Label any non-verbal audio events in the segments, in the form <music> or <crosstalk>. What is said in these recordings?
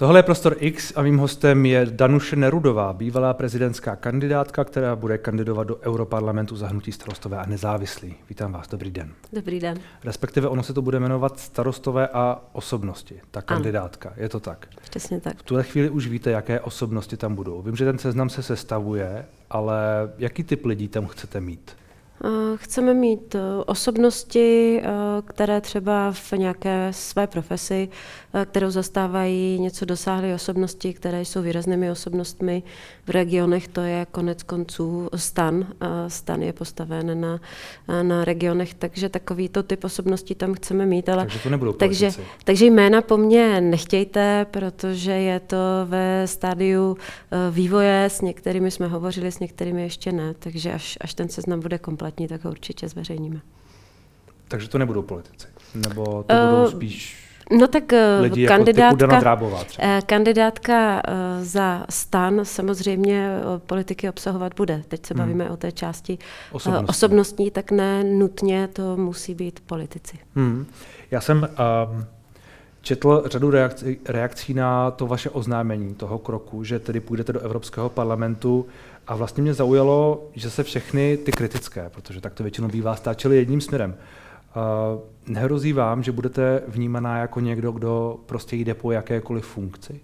Tohle je Prostor X a mým hostem je Danuše Nerudová, bývalá prezidentská kandidátka, která bude kandidovat do Europarlamentu za hnutí starostové a nezávislí. Vítám vás, dobrý den. Dobrý den. Respektive ono se to bude jmenovat starostové a osobnosti, ta kandidátka, ano. je to tak? Přesně tak. V tuhle chvíli už víte, jaké osobnosti tam budou. Vím, že ten seznam se sestavuje, ale jaký typ lidí tam chcete mít? Chceme mít eh, osobnosti, eh, které třeba v nějaké své profesi, eh, kterou zastávají, něco dosáhly osobnosti, které jsou výraznými osobnostmi v regionech. To je konec konců stan. Stan je postaven na, na regionech, takže takovýto typ osobností tam chceme mít. Ale, takže to nebudou takže, takže jména po mně nechtějte, protože je to ve stádiu vývoje. S některými jsme hovořili, s některými ještě ne. Takže až, až ten seznam bude kompletní kompletní, tak ho určitě zveřejníme. Takže to nebudou politici? Nebo to uh, budou spíš No tak eh, lidi jako kandidátka, jako Drábová třeba. kandidátka za stan samozřejmě politiky obsahovat bude. Teď se hmm. bavíme o té části osobnostní. osobnostní, tak ne nutně to musí být politici. Hmm. Já jsem um, četl řadu reakcí, reakcí na to vaše oznámení toho kroku, že tedy půjdete do Evropského parlamentu a vlastně mě zaujalo, že se všechny ty kritické, protože tak to většinou bývá, stáčely jedním směrem. Uh, nehrozí vám, že budete vnímaná jako někdo, kdo prostě jde po jakékoliv funkci?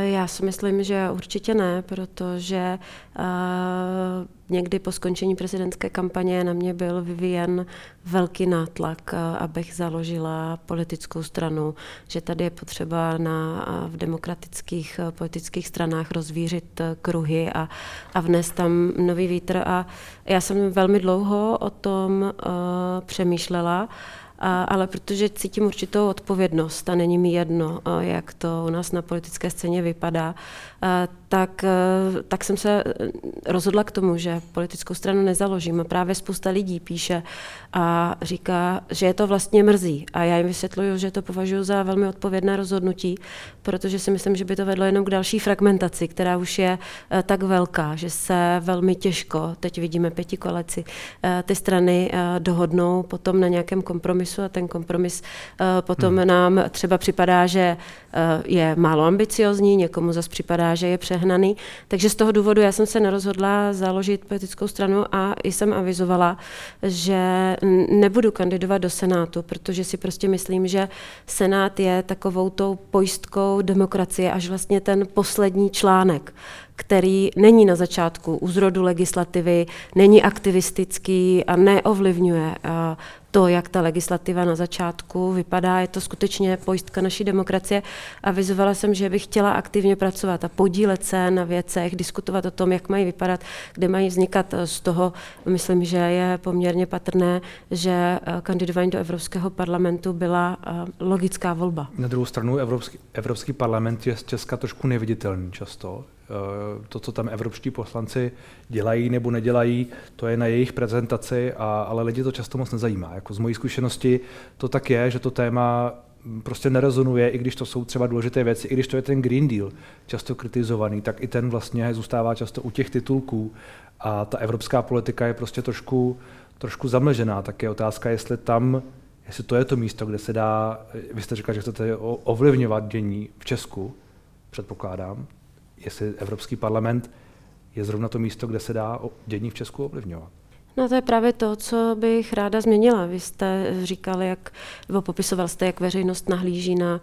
Já si myslím, že určitě ne, protože někdy po skončení prezidentské kampaně na mě byl vyvíjen velký nátlak, abych založila politickou stranu, že tady je potřeba na, v demokratických politických stranách rozvířit kruhy a, a vnést tam nový vítr. A já jsem velmi dlouho o tom přemýšlela a, ale protože cítím určitou odpovědnost a není mi jedno, jak to u nás na politické scéně vypadá, tak, tak jsem se rozhodla k tomu, že politickou stranu nezaložím. Právě spousta lidí píše a říká, že je to vlastně mrzí. A já jim vysvětluju, že to považuji za velmi odpovědné rozhodnutí, protože si myslím, že by to vedlo jenom k další fragmentaci, která už je tak velká, že se velmi těžko, teď vidíme pěti koleci, ty strany dohodnou potom na nějakém kompromisu a ten kompromis potom hmm. nám třeba připadá, že je málo ambiciozní, někomu zase připadá, že je přehnaný. Takže z toho důvodu já jsem se nerozhodla založit politickou stranu a jsem avizovala, že nebudu kandidovat do Senátu, protože si prostě myslím, že Senát je takovou tou pojistkou demokracie až vlastně ten poslední článek který není na začátku u zrodu legislativy, není aktivistický a neovlivňuje to, jak ta legislativa na začátku vypadá. Je to skutečně pojistka naší demokracie a vyzovala jsem, že bych chtěla aktivně pracovat a podílet se na věcech, diskutovat o tom, jak mají vypadat, kde mají vznikat. Z toho myslím, že je poměrně patrné, že eh, kandidování do Evropského parlamentu byla eh, logická volba. Na druhou stranu Evropský, Evropský parlament je z Česka trošku neviditelný často. Eh, to, co tam evropští poslanci dělají nebo nedělají, to je na jejich prezentaci, a, ale lidi to často moc nezajímá. Jako z mojí zkušenosti to tak je, že to téma prostě nerezonuje, i když to jsou třeba důležité věci, i když to je ten Green Deal často kritizovaný, tak i ten vlastně zůstává často u těch titulků a ta evropská politika je prostě trošku, trošku zamlžená. Tak je otázka, jestli tam, jestli to je to místo, kde se dá, vy jste říkal, že chcete ovlivňovat dění v Česku, předpokládám, jestli Evropský parlament je zrovna to místo, kde se dá dění v Česku ovlivňovat. No to je právě to, co bych ráda změnila. Vy jste říkali, jak, popisoval jste, jak veřejnost nahlíží na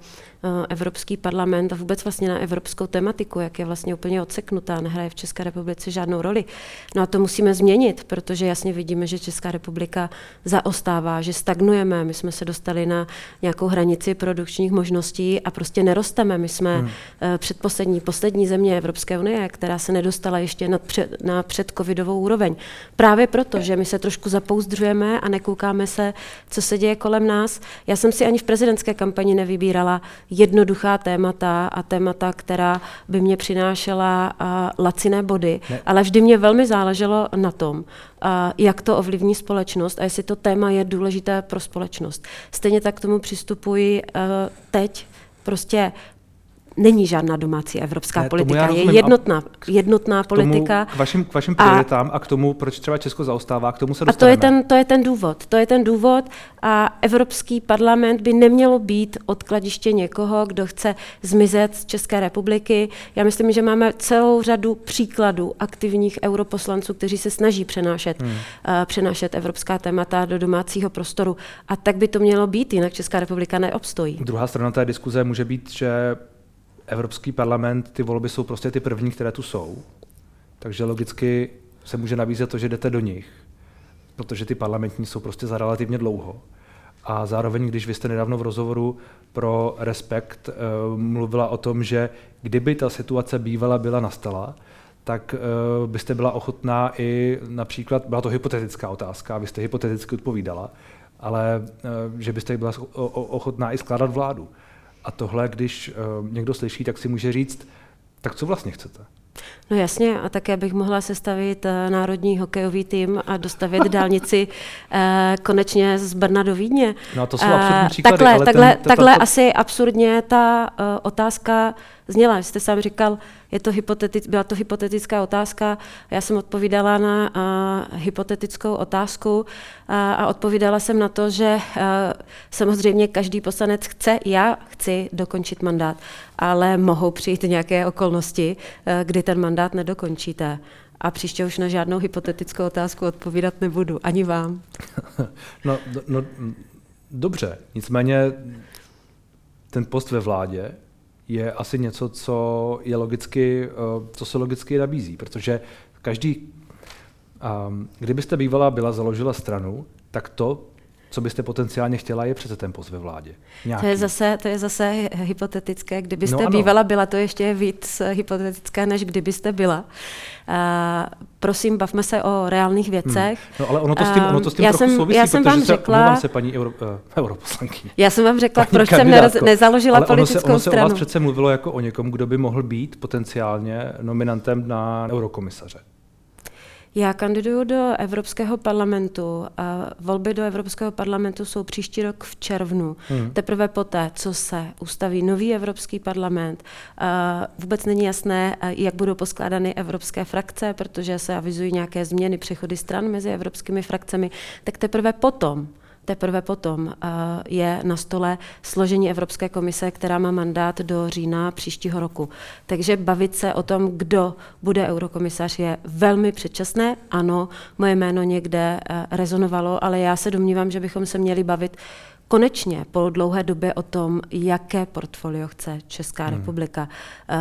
Evropský parlament a vůbec vlastně na evropskou tematiku, jak je vlastně úplně odseknutá, nehraje v České republice žádnou roli. No a to musíme změnit, protože jasně vidíme, že Česká republika zaostává, že stagnujeme, my jsme se dostali na nějakou hranici produkčních možností a prostě nerosteme. My jsme hmm. Eh, předposlední, poslední země Evropské unie, která se nedostala ještě na, před, na předcovidovou úroveň. Právě proto, že my se trošku zapouzdřujeme a nekoukáme se, co se děje kolem nás. Já jsem si ani v prezidentské kampani nevybírala, jednoduchá témata a témata, která by mě přinášela laciné body, ne. ale vždy mě velmi záleželo na tom, jak to ovlivní společnost a jestli to téma je důležité pro společnost. Stejně tak k tomu přistupuji uh, teď. Prostě není žádná domácí evropská Ne, politika, je jednotná, jednotná K tomu, politika. k vašim, k vašim A- prioritám a, k tomu, proč třeba Česko zaostává, k tomu se A to dostaneme. je, ten, to je ten důvod. To je ten důvod a Evropský parlament by nemělo být odkladiště někoho, kdo chce zmizet z České republiky. Já myslím, že máme celou řadu příkladů aktivních europoslanců, kteří se snaží přenášet, hmm. uh, přenášet evropská témata do domácího prostoru. A tak by to mělo být, jinak Česká republika neobstojí. Druhá strana té diskuze může být, že Evropský parlament, ty volby jsou prostě ty první, které tu jsou. Takže logicky se může nabízet to, že jdete do nich, protože ty parlamentní jsou prostě za relativně dlouho. A zároveň, když vy jste nedávno v rozhovoru pro Respekt uh, mluvila o tom, že kdyby ta situace bývala byla nastala, tak uh, byste byla ochotná i například, byla to hypotetická otázka, vy jste hypoteticky odpovídala, ale uh, že byste byla ochotná i skládat vládu. A tohle, když uh, někdo slyší, tak si může říct, tak co vlastně chcete? No jasně, a také bych mohla sestavit eh, národní hokejový tým a dostavět <laughs> dálnici eh, konečně z Brna do Vídně. No a to jsou Eh, absurdní příklady, Takhle, ale takhle, ten- ta- takhle ta- asi absurdně ta otázka zněla. Vy jste sám říkal, je to hypotetic, byla to hypotetická otázka. Já jsem odpovídala na uh, hypotetickou otázku uh, a odpovídala jsem na to, že uh, samozřejmě každý poslanec chce, já chci dokončit mandát, ale mohou přijít nějaké okolnosti, uh, kdy ten mandát nedokončíte. A příště už na žádnou hypotetickou otázku odpovídat nebudu, ani vám. <laughs> No, no, no, dobře, nicméně ten post ve vládě je asi něco, co je logicky, eh, co se logicky nabízí, protože každý, um, kdybyste bývala byla založila stranu, tak to, co byste potenciálně chtěla, je přece ten post ve vládě. Nějaký. To je zase, to je zase hy- hypotetické. Kdybyste No no ano. bývala byla, to ještě je víc hypotetické, než kdybyste byla. A prosím, bavme se o reálných věcech. No ale ono to s tím, ono to s tím Já trochu jsem- souvisí, já jsem protože vám se, řekla- se paní euro, uh, <laughs> europoslankyně. Já jsem vám řekla, Paní proč jsem kandidátko, nezaložila ale politickou ono se, ono se o stranu. vás přece mluvilo jako o někom, kdo by mohl být potenciálně nominantem na eurokomisaře. Já kandiduju do Evropského parlamentu. A volby do Evropského parlamentu jsou příští rok v červnu. Hmm. Teprve poté, co se ustaví nový Evropský parlament, vůbec není jasné, jak budou poskládány evropské frakce, protože se avizují nějaké změny, přechody stran mezi evropskými frakcemi, tak teprve potom Teprve potom a, je na stole složení Evropské komise, která má mandát do října příštího roku. Takže bavit se o tom, kdo bude eurokomisař, je velmi předčasné. Ano, moje jméno někde eh, rezonovalo, ale já se domnívám, že bychom se měli bavit konečně po dlouhé době o tom, jaké portfolio chce Česká Hmm. republika, eh,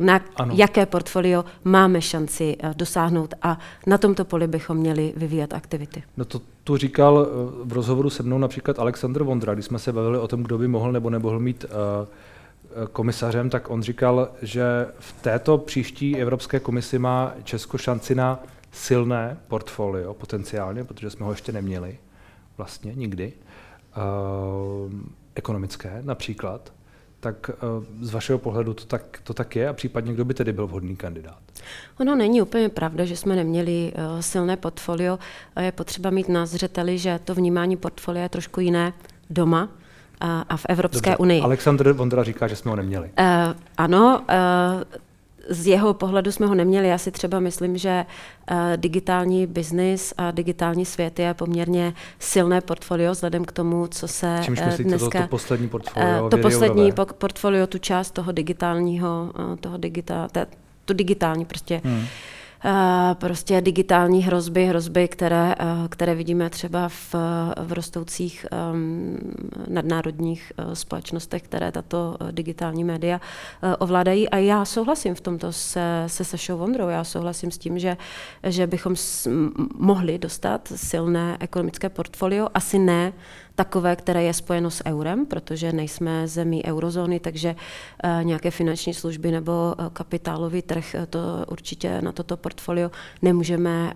na Ano. jaké portfolio máme šanci eh, dosáhnout a na tomto poli bychom měli vyvíjet aktivity. No to tu říkal eh, v rozhovoru se mnou například Alexandr Vondra, když jsme se bavili o tom, kdo by mohl nebo nemohl mít eh, eh, komisařem, tak on říkal, že v této příští Evropské komisi má Česko šanci na silné portfolio potenciálně, protože jsme ho ještě neměli vlastně nikdy, ekonomické například. Tak eh, z vašeho pohledu to tak, to tak je a případně kdo by tedy byl vhodný kandidát? Ono není úplně pravda, že jsme neměli uh, silné portfolio. Je potřeba mít na zřeteli, že to vnímání portfolia je trošku jiné doma a, v Evropské Dobře, unii. Alexandr Vondra říká, že jsme ho neměli. Uh, ano, uh, z jeho pohledu jsme ho neměli. Já si třeba myslím, že uh, digitální biznis a digitální svět je poměrně silné portfolio vzhledem k tomu, co se Čímž myslíte dneska... to, to poslední portfolio? Eh, to Věry poslední po- portfolio, tu část toho digitálního, eh, toho digita, tu digitální prostě, Hmm. Eh, prostě digitální hrozby, hrozby, které, eh, které vidíme třeba v, v rostoucích um, nadnárodních uh, společnostech, které tato digitální média ovládají. A já souhlasím v tomto se, se Sešou Vondrou. Já souhlasím s tím, že, že bychom mohli dostat silné ekonomické portfolio. Asi ne takové, které je spojeno s eurem, protože nejsme zemí eurozóny, takže uh, nějaké finanční služby nebo uh, kapitálový trh, eh, to určitě na toto portfolio nemůžeme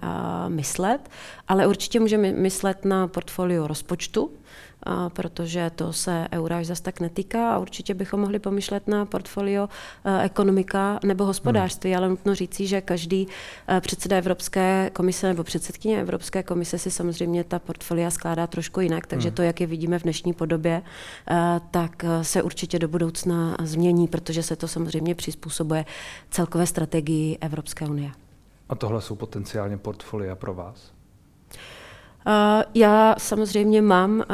myslet, ale určitě můžeme myslet na portfolio rozpočtu, protože to se eura až zase tak netýká a určitě bychom mohli pomyšlet na portfolio ekonomika nebo hospodářství, hmm. ale nutno říci, že každý předseda Evropské komise nebo předsedkyně Evropské komise si samozřejmě ta portfolia skládá trošku jinak, takže hmm. to, jak je vidíme v dnešní podobě, tak se určitě do budoucna změní, protože se to samozřejmě přizpůsobuje celkové strategii Evropské unie. A tohle jsou potenciálně portfolia pro vás? Uh, já samozřejmě mám uh,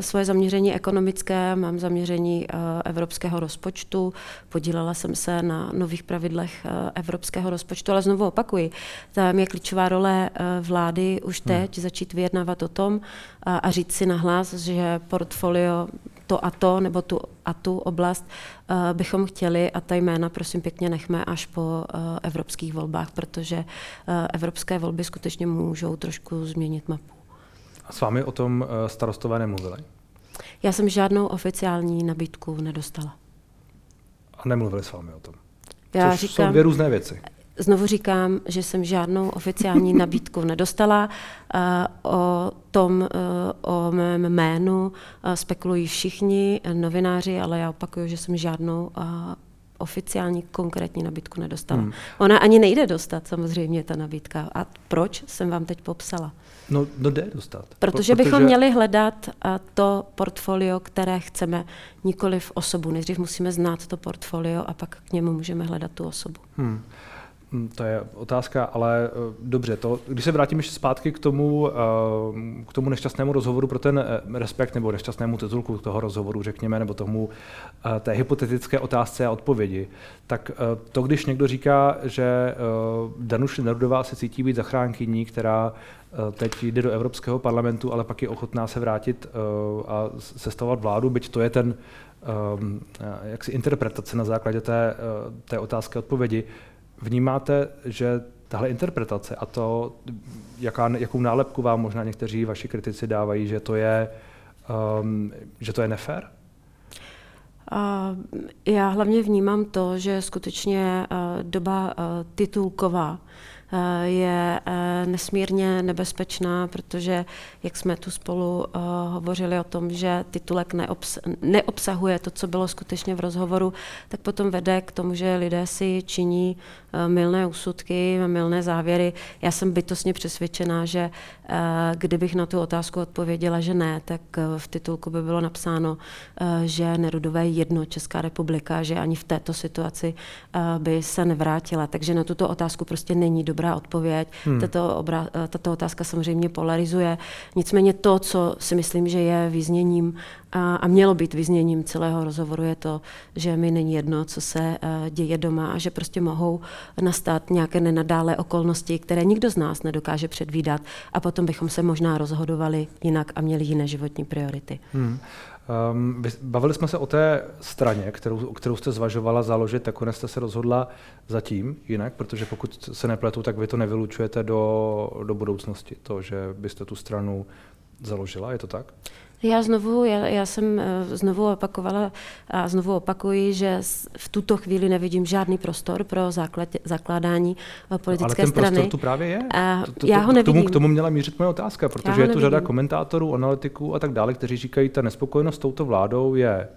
svoje zaměření ekonomické, mám zaměření uh, evropského rozpočtu, podílela jsem se na nových pravidlech evropského rozpočtu, ale znovu opakuji, tam je klíčová role vlády už hmm. teď hmm. začít vyjednávat o tom a říct si nahlas, že portfolio to a to, nebo tu a tu oblast uh, bychom chtěli a ta jména prosím pěkně nechme až po uh, evropských volbách, protože uh, evropské volby skutečně můžou trošku změnit mapu. A s vámi o tom starostové nemluvili? Já jsem žádnou oficiální nabídku nedostala. A nemluvili s vámi o tom? Já Což říkám, jsou dvě různé věci. Znovu říkám, že jsem žádnou oficiální <laughs> nabídku nedostala. O tom, o mém jménu spekulují všichni novináři, ale já opakuju, že jsem žádnou oficiální konkrétní nabídku nedostala. Hmm. Ona ani nejde dostat samozřejmě ta nabídka. A proč jsem vám teď popsala? No, no jde dostat. Protože, Protože bychom měli hledat to portfolio, které chceme, nikoli v osobu. Nejdřív musíme znát to portfolio a pak k němu můžeme hledat tu osobu. Hmm. Hm, to je otázka, ale eh, dobře, to, když se vrátím ještě zpátky k tomu, eh, k tomu nešťastnému rozhovoru pro ten eh, respekt nebo nešťastnému titulku toho rozhovoru, řekněme, nebo tomu té hypotetické otázce a odpovědi, tak to, když někdo říká, že Danuše Nerudová se cítí být zachránkyní, která teď jde do Evropského parlamentu, ale pak je ochotná se vrátit a sestavovat vládu, byť to je ten jaksi interpretace na základě té, té otázky a odpovědi, Vnímáte, že tahle interpretace a to, jaká, jakou nálepku vám možná někteří vaši kritici dávají, že to je, um, že to je nefér? Já hlavně vnímám to, že skutečně uh, doba uh, titulková Eh, je eh, nesmírně nebezpečná, protože jak jsme tu spolu eh, hovořili o tom, že titulek neobs- neobsahuje to, co bylo skutečně v rozhovoru, tak potom vede k tomu, že lidé si činí milné úsudky, milné závěry. Já jsem bytostně přesvědčená, že kdybych na tu otázku odpověděla, že ne, tak v titulku by bylo napsáno, že Nerudové je jedno Česká republika, že ani v této situaci by se nevrátila. Takže na tuto otázku prostě není dobré dobrá odpověď. Hmm. Tato, obra, tato otázka samozřejmě polarizuje. Nicméně to, co si myslím, že je význěním a, a mělo být vyzněním celého rozhovoru, je to, že mi není jedno, co se uh, děje doma a že prostě mohou nastat nějaké nenadále okolnosti, které nikdo z nás nedokáže předvídat a potom bychom se možná rozhodovali jinak a měli jiné životní priority. Hmm. Um, bavili jsme se o té straně, kterou, kterou jste zvažovala založit, nakonec jste se rozhodla zatím jinak, protože pokud se nepletu, tak vy to nevylučujete do, do budoucnosti, to, že byste tu stranu založila, je to tak? Já znovu, já, já jsem eh, znovu opakovala a znovu opakuji, že v tuto chvíli nevidím žádný prostor pro základ, zakládání eh, politické Ale ten strany. prostor tu právě je. A to, to, já ho nevidím. K tomu, k tomu měla mířit moje otázka, protože je tu řada komentátorů, analytiků a tak dále, kteří říkají, ta nespokojenost s touto vládou je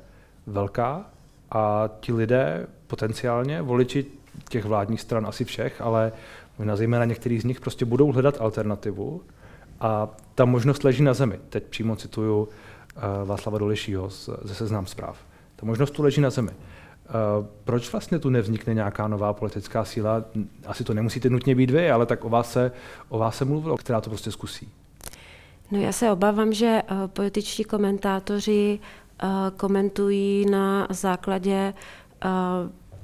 velká a ti lidé potenciálně, voliči těch vládních stran asi všech, ale možná zejména některých z nich prostě budou hledat alternativu a ta možnost leží na zemi. Teď přímo cituju uh, Václava Dolešího ze Seznám zpráv. Ta možnost tu leží na zemi. Uh, proč vlastně tu nevznikne nějaká nová politická síla? Asi to nemusíte nutně být vy, ale tak o vás se, o vás se mluvilo, která to prostě zkusí. No já se obávám, že uh, političtí komentátoři komentují na základě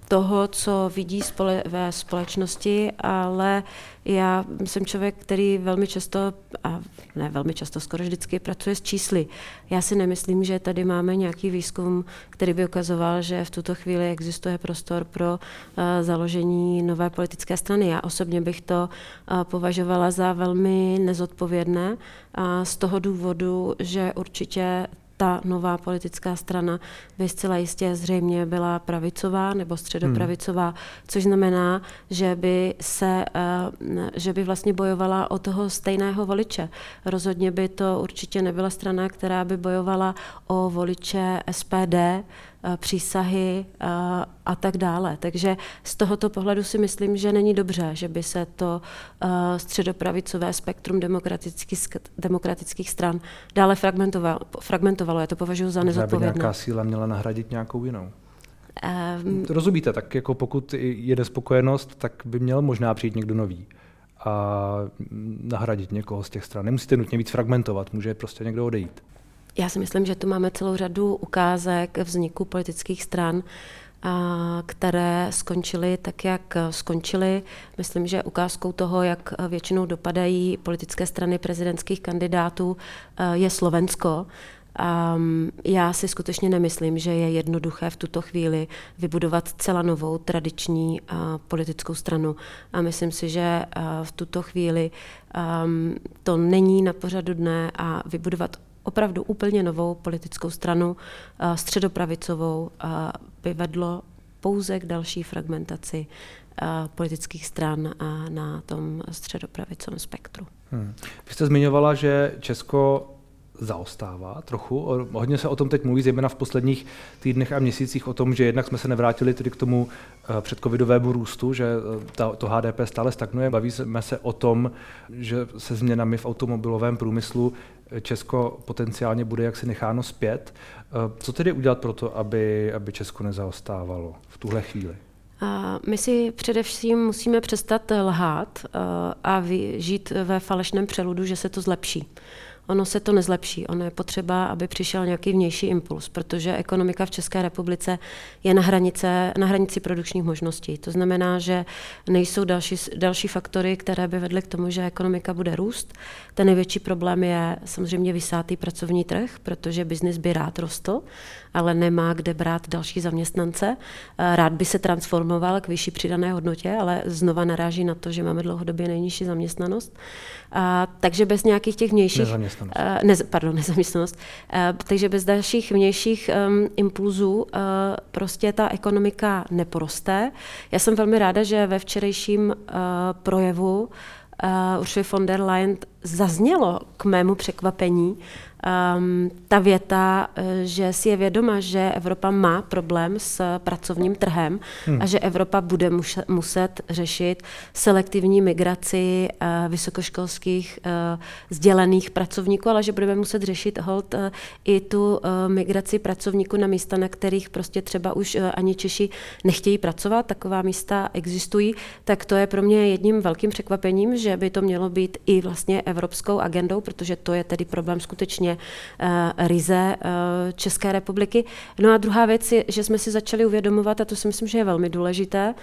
toho, co vidí spole- ve společnosti, ale já jsem člověk, který velmi často, a ne velmi často, skoro vždycky pracuje s čísly. Já si nemyslím, že tady máme nějaký výzkum, který by ukazoval, že v tuto chvíli existuje prostor pro uh, založení nové politické strany. Já osobně bych to uh, považovala za velmi nezodpovědné a z toho důvodu, že určitě ta nová politická strana by zcela jistě zřejmě byla pravicová nebo středopravicová, hmm. což znamená, že by se, eh, že by vlastně bojovala o toho stejného voliče. Rozhodně by to určitě nebyla strana, která by bojovala o voliče SPD, přísahy eh, a tak dále. Takže z tohoto pohledu si myslím, že není dobře, že by se to eh, středopravicové spektrum demokratických, demokratických stran dále fragmentovalo. fragmentovalo. Já to považuji za nezodpovědné. Aby nějaká síla měla nahradit nějakou jinou. Um, Rozumíte, tak jako pokud je nespokojenost, tak by měl možná přijít někdo nový a nahradit někoho z těch stran. Nemusíte nutně víc fragmentovat, může prostě někdo odejít. Já si myslím, že tu máme celou řadu ukázek vzniku politických stran, které skončily tak, jak skončily. Myslím, že ukázkou toho, jak většinou dopadají politické strany prezidentských kandidátů, je Slovensko. Um, já si skutečně nemyslím, že je jednoduché v tuto chvíli vybudovat celá novou tradiční uh, politickou stranu. A myslím si, že uh, v tuto chvíli um, to není na pořadu dne a vybudovat opravdu úplně novou politickou stranu, eh, středopravicovou, by vedlo pouze k další fragmentaci eh, politických stran na tom středopravicovém spektru. Hmm. Vy jste zmiňovala, že Česko zaostává trochu. Hodně se o tom teď mluví, zejména v posledních týdnech a měsících, o tom, že jednak jsme se nevrátili tedy k tomu předcovidovému růstu, že to HDP stále stagnuje. Bavíme se o tom, že se změnami v automobilovém průmyslu Česko potenciálně bude jaksi necháno zpět. Eh, co tedy udělat pro to, aby, aby Česko nezaostávalo v tuhle chvíli? My si především musíme přestat lhát eh, a žít ve falešném přeludu, že se to zlepší ono se to nezlepší. Ono je potřeba, aby přišel nějaký vnější impuls, protože ekonomika v České republice je na, hranice, na hranici produkčních možností. To znamená, že nejsou další, další faktory, které by vedly k tomu, že ekonomika bude růst. Ten největší problém je samozřejmě vysátý pracovní trh, protože biznis by rád rostl, ale nemá kde brát další zaměstnance. Rád by se transformoval k vyšší přidané hodnotě, ale znova naráží na to, že máme dlouhodobě nejnižší zaměstnanost. A, takže bez nějakých těch vnějších... Nezaměstnanost. Uh, ne, pardon, <laughs> nezaměstnanost. Uh, takže bez dalších vnějších um, impulzů uh, prostě ta ekonomika neporoste. Já jsem velmi ráda, že ve včerejším uh, projevu uh, Ursula von der Leyen zaznělo k mému překvapení, um, ta věta, eh, že si je vědoma, že Evropa má problém s pracovním trhem hmm. a že Evropa bude muset řešit selektivní migraci uh, vysokoškolských uh, vzdělaných pracovníků, ale že budeme muset řešit hold uh, i tu uh, migraci pracovníků na místa, na kterých prostě třeba už uh, ani Češi nechtějí pracovat, taková místa existují, tak to je pro mě jedním velkým překvapením, že by to mělo být i vlastně evropskou agendou, protože to je tedy problém skutečně uh, ryze uh, České republiky. No a druhá věc je, že jsme si začali uvědomovat, a to si myslím, že je velmi důležité,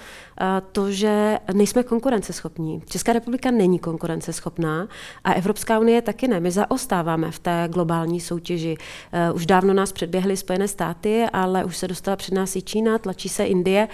uh, to, že nejsme konkurenceschopní. Česká republika není konkurenceschopná a Evropská unie taky ne. My zaostáváme v té globální soutěži. Uh, už dávno nás předběhly Spojené státy, ale už se dostala před nás i Čína, tlačí se Indie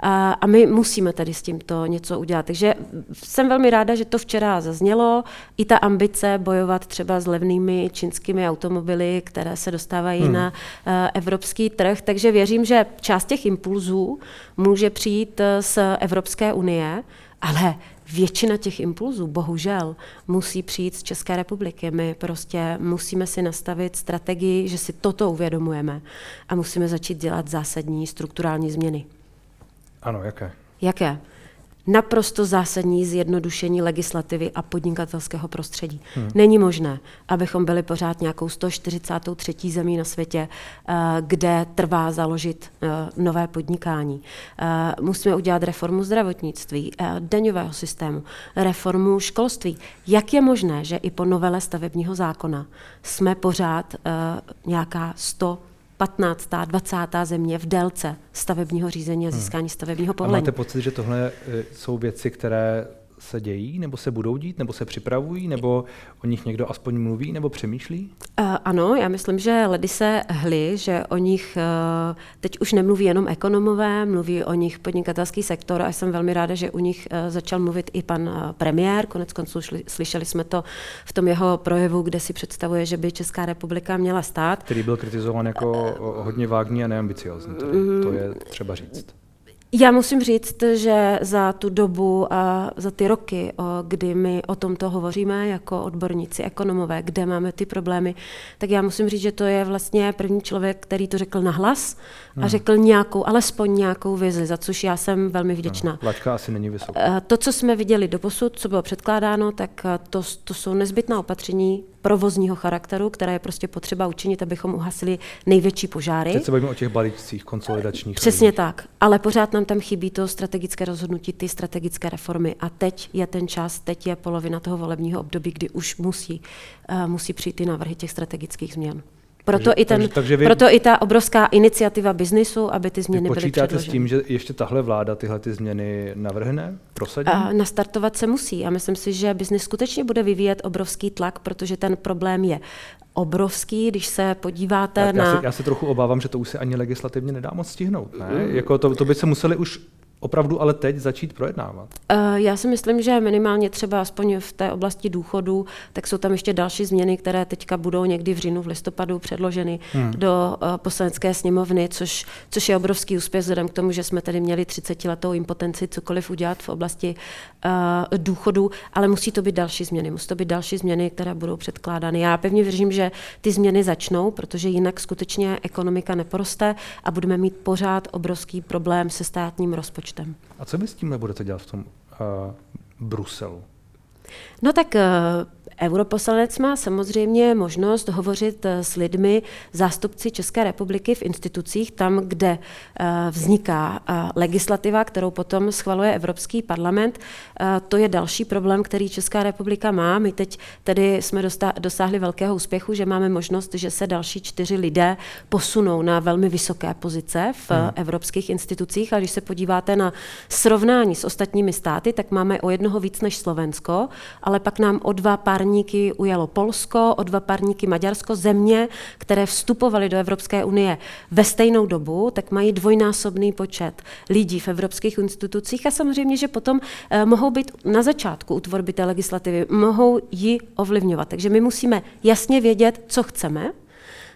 a, a my musíme tady s tímto něco udělat. Takže jsem velmi ráda, že to včera zaznělo. I ta ambice bojovat třeba s levnými čínskými automobily, které se dostávají hmm. na uh, evropský trh. Takže věřím, že část těch impulzů může přijít eh, z Evropské unie, ale většina těch impulzů, bohužel, musí přijít z České republiky. My prostě musíme si nastavit strategii, že si toto uvědomujeme a musíme začít dělat zásadní strukturální změny. Ano, jaké? Jaké? Naprosto zásadní zjednodušení legislativy a podnikatelského prostředí. Hmm. Není možné, abychom byli pořád nějakou 143. zemí na světě, eh, kde trvá založit eh, nové podnikání. Eh, musíme udělat reformu zdravotnictví, daňového systému, reformu školství. Jak je možné, že i po novele stavebního zákona jsme pořád nějaká 100 15. 20. země v délce stavebního řízení a hmm. získání stavebního povolení. A máte pocit, že tohle jsou věci, které se dějí, nebo se budou dít, nebo se připravují, nebo o nich někdo aspoň mluví, nebo přemýšlí? Uh, ano, já myslím, že ledy se hly, že o nich uh, teď už nemluví jenom ekonomové, mluví o nich podnikatelský sektor a jsem velmi ráda, že u nich uh, začal mluvit i pan uh, premiér. Konec konců šli, slyšeli jsme to v tom jeho projevu, kde si představuje, že by Česká republika měla stát. Který byl kritizován jako hodně vágní a neambiciozní. To je třeba říct. Já musím říct, že za tu dobu a za ty roky, kdy my o tomto hovoříme jako odborníci, ekonomové, kde máme ty problémy, tak já musím říct, že to je vlastně první člověk, který to řekl nahlas a hmm. řekl nějakou, alespoň nějakou vizi, za což já jsem velmi vděčná. Laťka asi není vysoká. Eh, to, co jsme viděli do posud, co bylo předkládáno, tak eh, to, to jsou nezbytná opatření provozního charakteru, které je prostě potřeba učinit, abychom uhasili největší požáry. Teď se bavíme o těch balíčcích konsolidačních. Přesně různých. tak, ale pořád nám tam chybí to strategické rozhodnutí, ty strategické reformy. A teď je ten čas, teď je polovina toho volebního období, kdy už musí, uh, musí přijít ty návrhy těch strategických změn. Proto, takže, i ten, takže, takže vy, proto i ta obrovská iniciativa biznisu, aby ty změny byly předloženy. s tím, že ještě tahle vláda tyhle ty změny navrhne, prosadí? A nastartovat se musí. A myslím si, že biznis skutečně bude vyvíjet obrovský tlak, protože ten problém je obrovský, když se podíváte já, na... Já se, já se trochu obávám, že to už se ani legislativně nedá moc stihnout. Ne? Mm. Jako to, to by se museli už opravdu ale teď začít projednávat? Eh, já si myslím, že minimálně třeba aspoň v té oblasti důchodu, tak jsou tam ještě další změny, které teďka budou někdy v říjnu, v listopadu předloženy hmm. do eh, poslanecké sněmovny, což, což je obrovský úspěch vzhledem k tomu, že jsme tady měli 30 letou impotenci cokoliv udělat v oblasti uh, důchodu, ale musí to být další změny. Musí to být další změny, které budou předkládány. Já pevně věřím, že ty změny začnou, protože jinak skutečně ekonomika neporoste a budeme mít pořád obrovský problém se státním rozpočtem rozpočtem. A co vy s tím budete dělat v tom uh, Bruselu? No tak uh, Europoslanec má samozřejmě možnost hovořit eh, s lidmi, zástupci České republiky v institucích, tam, kde eh, vzniká eh, legislativa, kterou potom schvaluje Evropský parlament. To je další problém, který Česká republika má. My teď tedy jsme dosáhli velkého úspěchu, že máme možnost, že se další čtyři lidé posunou na velmi vysoké pozice v hmm. evropských institucích. A když se podíváte na srovnání s ostatními státy, tak máme o jednoho víc než Slovensko, ale pak nám o dva pár parníky ujalo Polsko, o dva parníky Maďarsko, země, které vstupovaly do Evropské unie ve stejnou dobu, tak mají dvojnásobný počet lidí v evropských institucích a samozřejmě, že potom eh, mohou být na začátku u tvorby té legislativy, mohou ji ovlivňovat. Takže my musíme jasně vědět, co chceme.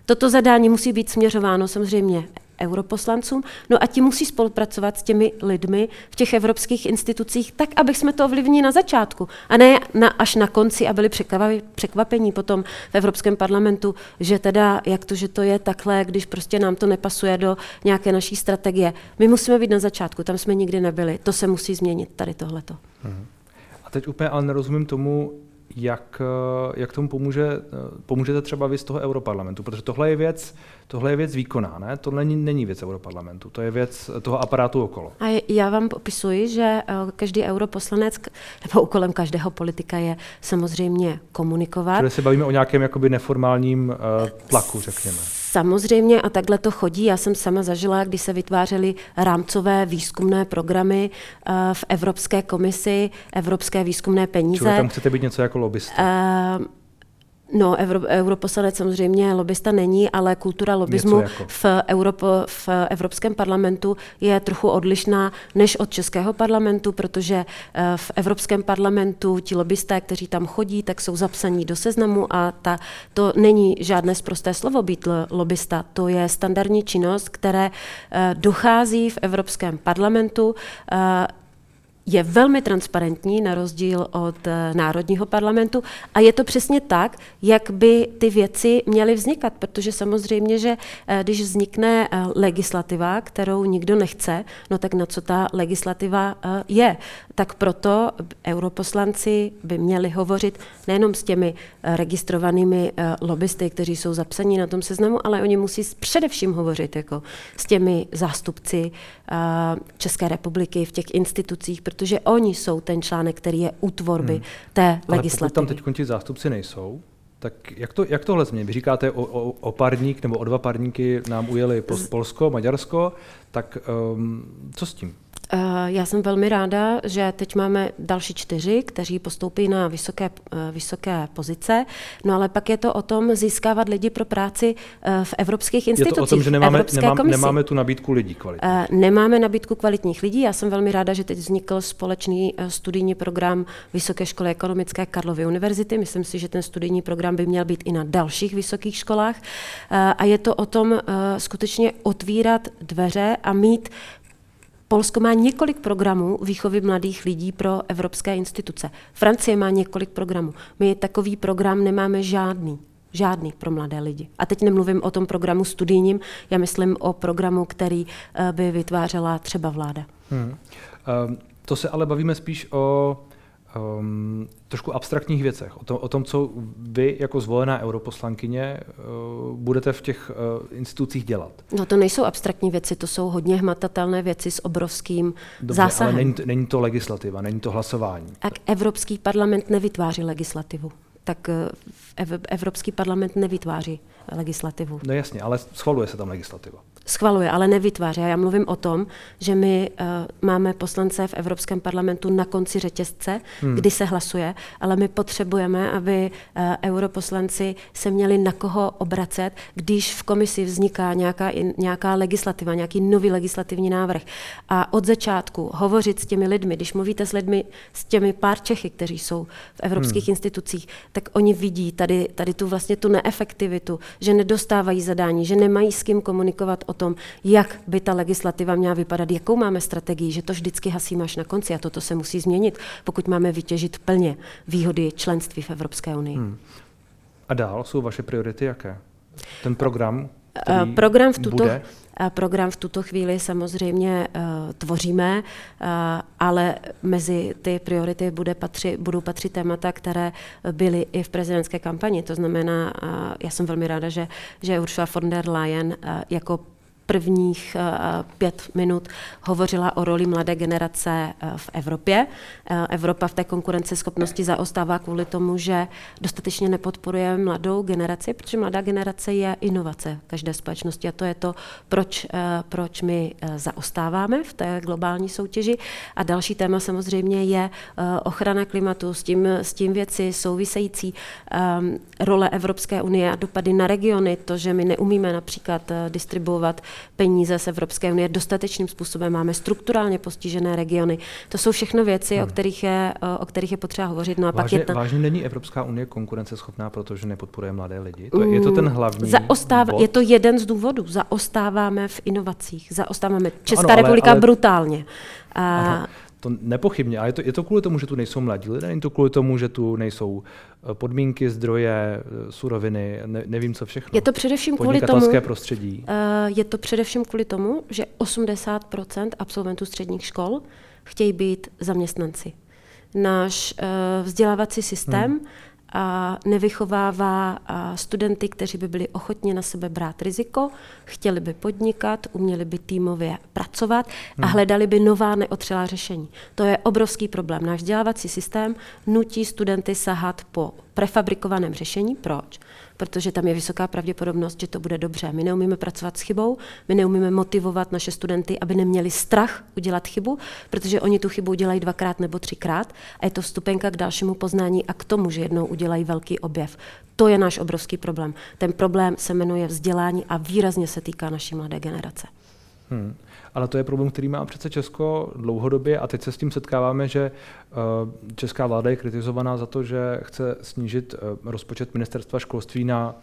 Toto zadání musí být směřováno samozřejmě europoslancům, no a ti musí spolupracovat s těmi lidmi v těch evropských institucích tak, aby jsme to ovlivnili na začátku a ne na, až na konci a byli překvapení potom v Evropském parlamentu, že teda, jak to, že to je takhle, když prostě nám to nepasuje do nějaké naší strategie. My musíme být na začátku, tam jsme nikdy nebyli. To se musí změnit, tady tohleto. Mhm. A teď úplně ale nerozumím tomu, jak, jak tomu pomůže, pomůžete třeba vy z toho europarlamentu, protože tohle je věc, tohle je věc výkonná, ne? To není, není věc europarlamentu, to je věc toho aparátu okolo. A já vám popisuji, že eh, každý europoslanec, nebo úkolem každého politika je samozřejmě komunikovat. Čili se bavíme o nějakém jakoby neformálním uh, tlaku, řekněme. Samozřejmě a takhle to chodí. Já jsem sama zažila, když se vytvářely rámcové výzkumné programy uh, v Evropské komisi, Evropské výzkumné peníze. Čili tam chcete být něco jako lobbysta? Uh, No, euro, europoslanec samozřejmě lobista není, ale kultura lobismu jako. v, Europo, v Evropském parlamentu je trochu odlišná než od Českého parlamentu, protože eh, v Evropském parlamentu ti lobbysté, kteří tam chodí, tak jsou zapsaní do seznamu a ta, to není žádné zprosté slovo být lobista. To je standardní činnost, které eh, dochází v Evropském parlamentu eh, je velmi transparentní na rozdíl od eh, Národního parlamentu a je to přesně tak, jak by ty věci měly vznikat, protože samozřejmě, že eh, když vznikne eh, legislativa, kterou nikdo nechce, no tak na co ta legislativa je. Tak proto europoslanci by měli hovořit nejenom s těmi registrovanými lobbysty, kteří jsou zapsaní na tom seznamu, ale oni musí především hovořit jako s těmi zástupci České republiky v těch institucích, protože oni jsou ten článek, který je u tvorby hmm. té Ale legislativy. tam teď ti zástupci nejsou, tak jak, to, jak tohle změní? Vy říkáte, o, o, o parník nebo o dva parníky nám ujeli Polsko, Maďarsko, tak um, co s tím? Eh, já jsem velmi ráda, že teď máme další čtyři, kteří postoupí na vysoké, eh, vysoké pozice, no ale pak je to o tom získávat lidi pro práci eh, v evropských institucích. Je to o tom, že nemáme, nemám, nemáme tu nabídku lidí kvalitních. Nemáme nabídku kvalitních lidí. Já jsem velmi ráda, že teď vznikl společný studijní program Vysoké školy ekonomické Karlovy univerzity. Myslím si, že ten studijní program by měl být i na dalších vysokých školách. A je to o tom skutečně otvírat dveře a mít Polsko má několik programů výchovy mladých lidí pro evropské instituce. Francie má několik programů. My takový program nemáme žádný. Žádný pro mladé lidi. A teď nemluvím o tom programu studijním, já myslím o programu, který eh, by vytvářela třeba vláda. Hmm. Um, to se ale bavíme spíš o um, trošku abstraktních věcech, o tom, o tom, co vy jako zvolená europoslankyně uh, budete v těch uh, institucích dělat. No to nejsou abstraktní věci, to jsou hodně hmatatelné věci s obrovským Dobře, zásahem. ale není, není to legislativa, není to hlasování. Tak Evropský parlament nevytváří legislativu. Tak uh, Evropský parlament nevytváří legislativu. No jasně, ale schvaluje se tam legislativa schvaluje, ale nevytváří. Já mluvím o tom, že my uh, máme poslance v Evropském parlamentu na konci řetězce, hmm. kdy se hlasuje, ale my potřebujeme, aby uh, europoslanci se měli na koho obracet, když v komisi vzniká nějaká, nějaká legislativa, nějaký nový legislativní návrh. A od začátku hovořit s těmi lidmi, když mluvíte s lidmi, s těmi pár Čechy, kteří jsou v evropských hmm. institucích, tak oni vidí tady, tady tu vlastně tu neefektivitu, že nedostávají zadání, že nemají s kým komunikovat o tom, jak by ta legislativa měla vypadat, jakou máme strategii, že to vždycky hasíme až na konci a toto se musí změnit, pokud máme vytěžit plně výhody členství v Evropské unii. Hmm. A dál jsou vaše priority jaké? Ten program, eh, který program v tuto, bude? Eh, program v tuto chvíli samozřejmě uh, tvoříme, uh, ale mezi ty priority bude patři, budou patřit témata, které byly i v prezidentské kampani. To znamená, já jsem velmi ráda, že, že Ursula von der Leyen jako prvních eh, pět minut hovořila o roli mladé generace eh, v Evropě. Eh, Evropa v té konkurenceschopnosti zaostává kvůli tomu, že dostatečně nepodporuje mladou generaci, protože mladá generace je inovace každé společnosti a to je to, proč, proč my zaostáváme v té globální soutěži. A další téma samozřejmě je ochrana klimatu, s tím, s tím věci související role Evropské unie a dopady na regiony, to, že my neumíme například distribuovat peníze z Evropské unie dostatečným způsobem, máme strukturálně postižené regiony. To jsou všechno věci, hmm. o, kterých je, o kterých je potřeba hovořit. No a vážně, pak je ta... vážně není Evropská unie konkurenceschopná, protože nepodporuje mladé lidi? To, je to ten hlavní Zaostáv, bod? Je to jeden z důvodů. Zaostáváme v inovacích. Zaostáváme. Česká no ano, republika ale, ale... brutálně. A, to nepochybně, ale je to, je to kvůli tomu, že tu nejsou mladí lidé, není to kvůli tomu, že tu nejsou eh, podmínky, zdroje, eh, suroviny, ne, nevím co všechno. Je to především kvůli tomu, prostředí. Uh, je to především kvůli tomu, že 80% absolventů středních škol chtějí být zaměstnanci. Náš uh, vzdělávací systém hmm a nevychovává studenty, kteří by byli ochotni na sebe brát riziko, chtěli by podnikat, uměli by týmově pracovat a hmm. hledali by nová neotřelá řešení. To je obrovský problém. Náš vzdělávací systém nutí studenty sahat po prefabrikovaném řešení. Proč? protože tam je vysoká pravděpodobnost, že to bude dobře. My neumíme pracovat s chybou, my neumíme motivovat naše studenty, aby neměli strach udělat chybu, protože oni tu chybu udělají dvakrát nebo třikrát a je to vstupenka k dalšímu poznání a k tomu, že jednou udělají velký objev. To je náš obrovský problém. Ten problém se jmenuje vzdělání a výrazně se týká naší mladé generace. Hmm ale to je problém, který má přece Česko dlouhodobě a teď se s tím setkáváme, že eh, česká vláda je kritizovaná za to, že chce snížit eh, rozpočet ministerstva školství na,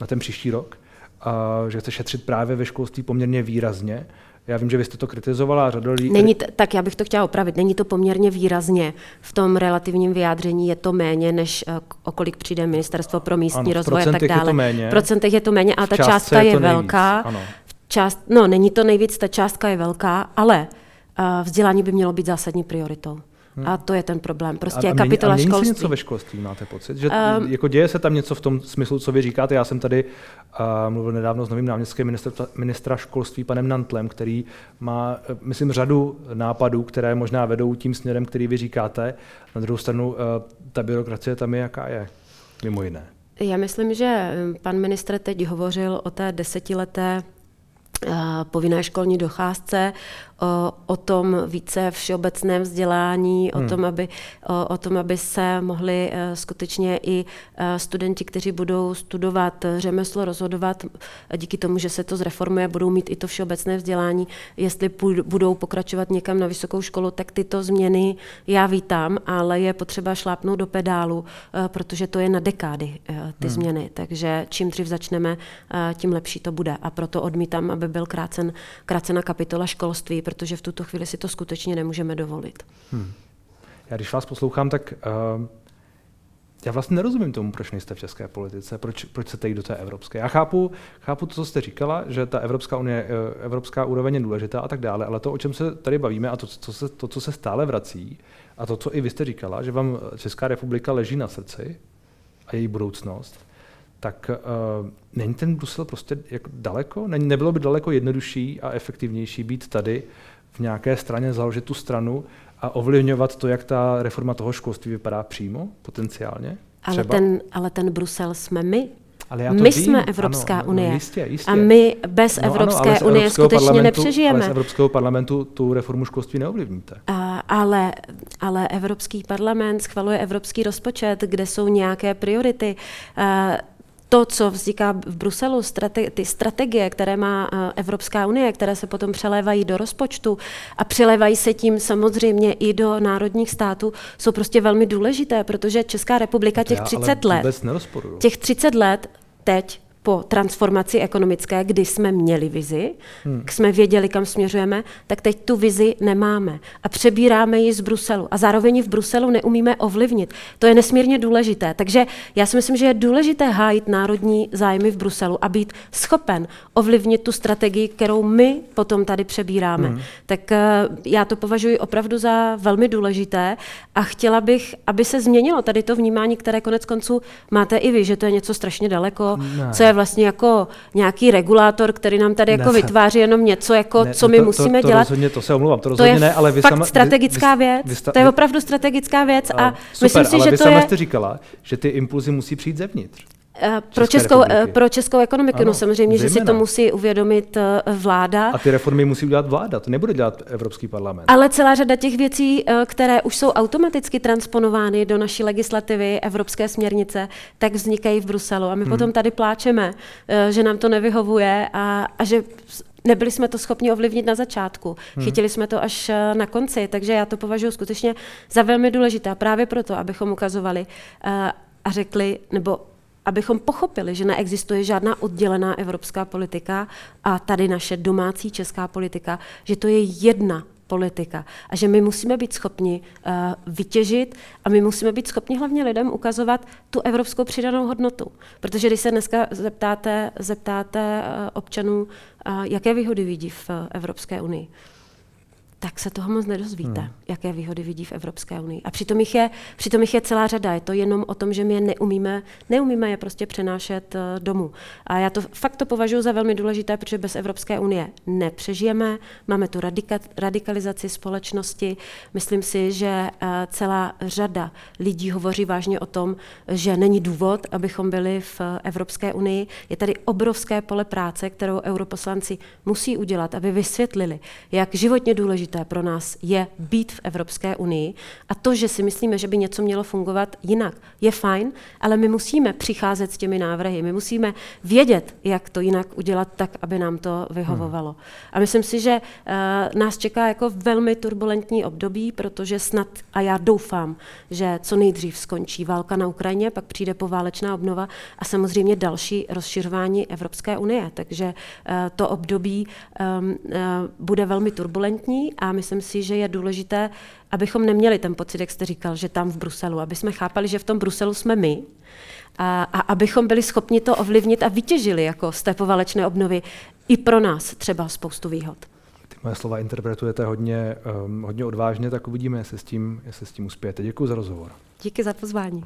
na ten příští rok, a že chce šetřit právě ve školství poměrně výrazně. Já vím, že vy jste to kritizovala, řada lidí... Není t- tak já bych to chtěla opravit. Není to poměrně výrazně. V tom relativním vyjádření je to méně, než uh, o kolik přijde ministerstvo pro místní ano, rozvoj a tak dále. Je to méně, v procentech je to méně, ale ta částka je, je velká. Ano část, no není to nejvíc, ta částka je velká, ale uh, vzdělání by mělo být zásadní prioritou. Hmm. A to je ten problém. Prostě a, a kapitola mění, a školství. něco ve školství, máte pocit? Že, um, jako děje se tam něco v tom smyslu, co vy říkáte? Já jsem tady uh, mluvil nedávno s novým náměstkem ministra, ministra školství, panem Nantlem, který má, myslím, řadu nápadů, které možná vedou tím směrem, který vy říkáte. Na druhou stranu, uh, ta byrokracie tam je, jaká je, mimo jiné. Já myslím, že pan ministr teď hovořil o té desetileté povinné školní docházce, o, o tom více všeobecném vzdělání, hmm. o, tom, aby, o, o tom, aby se mohli uh, skutečně i uh, studenti, kteří budou studovat řemeslo, rozhodovat díky tomu, že se to zreformuje, budou mít i to všeobecné vzdělání, jestli budou pokračovat někam na vysokou školu, tak tyto změny já vítám, ale je potřeba šlápnout do pedálu, protože to je na dekády ty hmm. změny. Takže čím dřív začneme, tím lepší to bude. A proto odmítám, aby byl krácen, krácena kapitola školství, protože v tuto chvíli si to skutečně nemůžeme dovolit. Hmm. Já když vás poslouchám, tak uh, já vlastně nerozumím tomu, proč nejste v české politice, proč, proč chcete jít do té evropské. Já chápu, chápu to, co jste říkala, že ta Evropská unie, eh, evropská úroveň je důležitá a tak dále, ale to, o čem se tady bavíme a to, co se, to, co se stále vrací a to, co i vy jste říkala, že vám Česká republika leží na srdci a její budoucnost, tak uh, není ten Brusel prostě jako daleko? Není, nebylo by daleko jednodušší a efektivnější být tady v nějaké straně, založit tu stranu a ovlivňovat to, jak ta reforma toho školství vypadá přímo, potenciálně? Ale ten, ale ten Brusel jsme my. Ale já to my vím. jsme Evropská ano, no, unie. No, jistě, jistě. A my bez no, Evropské ano, unie skutečně nepřežijeme. Ale z Evropského parlamentu tu reformu školství neovlivníte. A, ale, ale Evropský parlament schvaluje evropský rozpočet, kde jsou nějaké priority. A, to, co vzniká v Bruselu, strate, ty strategie, které má eh, Evropská unie, které se potom přelévají do rozpočtu a přelévají se tím samozřejmě i do národních států, jsou prostě velmi důležité, protože Česká republika těch 30 let, těch 30 let teď po transformaci ekonomické, kdy jsme měli vizi, hmm. jsme věděli, kam směřujeme, tak teď tu vizi nemáme a přebíráme ji z Bruselu. A zároveň ji v Bruselu neumíme ovlivnit. To je nesmírně důležité. Takže já si myslím, že je důležité hájit národní zájmy v Bruselu a být schopen ovlivnit tu strategii, kterou my potom tady přebíráme. Hmm. Tak eh, já to považuji opravdu za velmi důležité a chtěla bych, aby se změnilo tady to vnímání, které konec konců máte i vy, že to je něco strašně daleko, ne. co je vlastně jako nějaký regulátor, který nám tady jako ne, vytváří jenom něco, jako ne, co my to, musíme to, to dělat. Rozhodně, to se omlouvám, to rozhodně to je ne, ale vy fakt sama, strategická vy, věc. Vy, vy, to je opravdu strategická věc a super, myslím si, ale že vy to sama je... jste říkala, že ty impulzy musí přijít zevnitř. Eh, pro českou, eh, pro českou ekonomiku, no ano, no samozřejmě, zejména. že si to musí uvědomit eh, vláda. A ty reformy musí udělat vláda, to nebude dělat Evropský parlament. Ale celá řada těch věcí, které už jsou automaticky transponovány do naší legislativy, evropské směrnice, tak vznikají v Bruselu. A my hmm. potom tady pláčeme, že nám to nevyhovuje a, a že nebyli jsme to schopni ovlivnit na začátku. Hmm. Chytili jsme to až na konci, takže já to považuji skutečně za velmi důležité. Právě proto, abychom ukazovali a řekli, nebo abychom pochopili, že neexistuje žádná oddělená evropská politika a tady naše domácí česká politika, že to je jedna politika a že my musíme být schopni uh, vytěžit a my musíme být schopni hlavně lidem ukazovat tu evropskou přidanou hodnotu. Protože když se dneska zeptáte, zeptáte uh, občanů, uh, jaké výhody vidí v uh, Evropské unii, tak se toho moc nedozvíte, hmm. jaké výhody vidí v Evropské unii. A přitom jich, je, přitom jich je celá řada. Je to jenom o tom, že my je neumíme, neumíme je prostě přenášet uh, domů. A já to fakt to považuji za velmi důležité, protože bez Evropské unie nepřežijeme. Máme tu radika, radikalizaci společnosti. Myslím si, že uh, celá řada lidí hovoří vážně o tom, že není důvod, abychom byli v uh, Evropské unii. Je tady obrovské pole práce, kterou europoslanci musí udělat, aby vysvětlili, jak životně důležité důležité pro nás je být v Evropské unii a to, že si myslíme, že by něco mělo fungovat jinak, je fajn, ale my musíme přicházet s těmi návrhy, my musíme vědět, jak to jinak udělat tak, aby nám to vyhovovalo. Hmm. A myslím si, že uh, nás čeká jako velmi turbulentní období, protože snad, a já doufám, že co nejdřív skončí válka na Ukrajině, pak přijde poválečná obnova a samozřejmě další rozšiřování Evropské unie. Takže uh, to období um, uh, bude velmi turbulentní a myslím si, že je důležité, abychom neměli ten pocit, jak jste říkal, že tam v Bruselu, aby jsme chápali, že v tom Bruselu jsme my a, a abychom byli schopni to ovlivnit a vytěžili jako z té povalečné obnovy i pro nás třeba spoustu výhod. Ty moje slova interpretujete hodně, um, hodně odvážně, tak uvidíme, jestli s tím, jestli s tím uspějete. Děkuji za rozhovor. Díky za pozvání.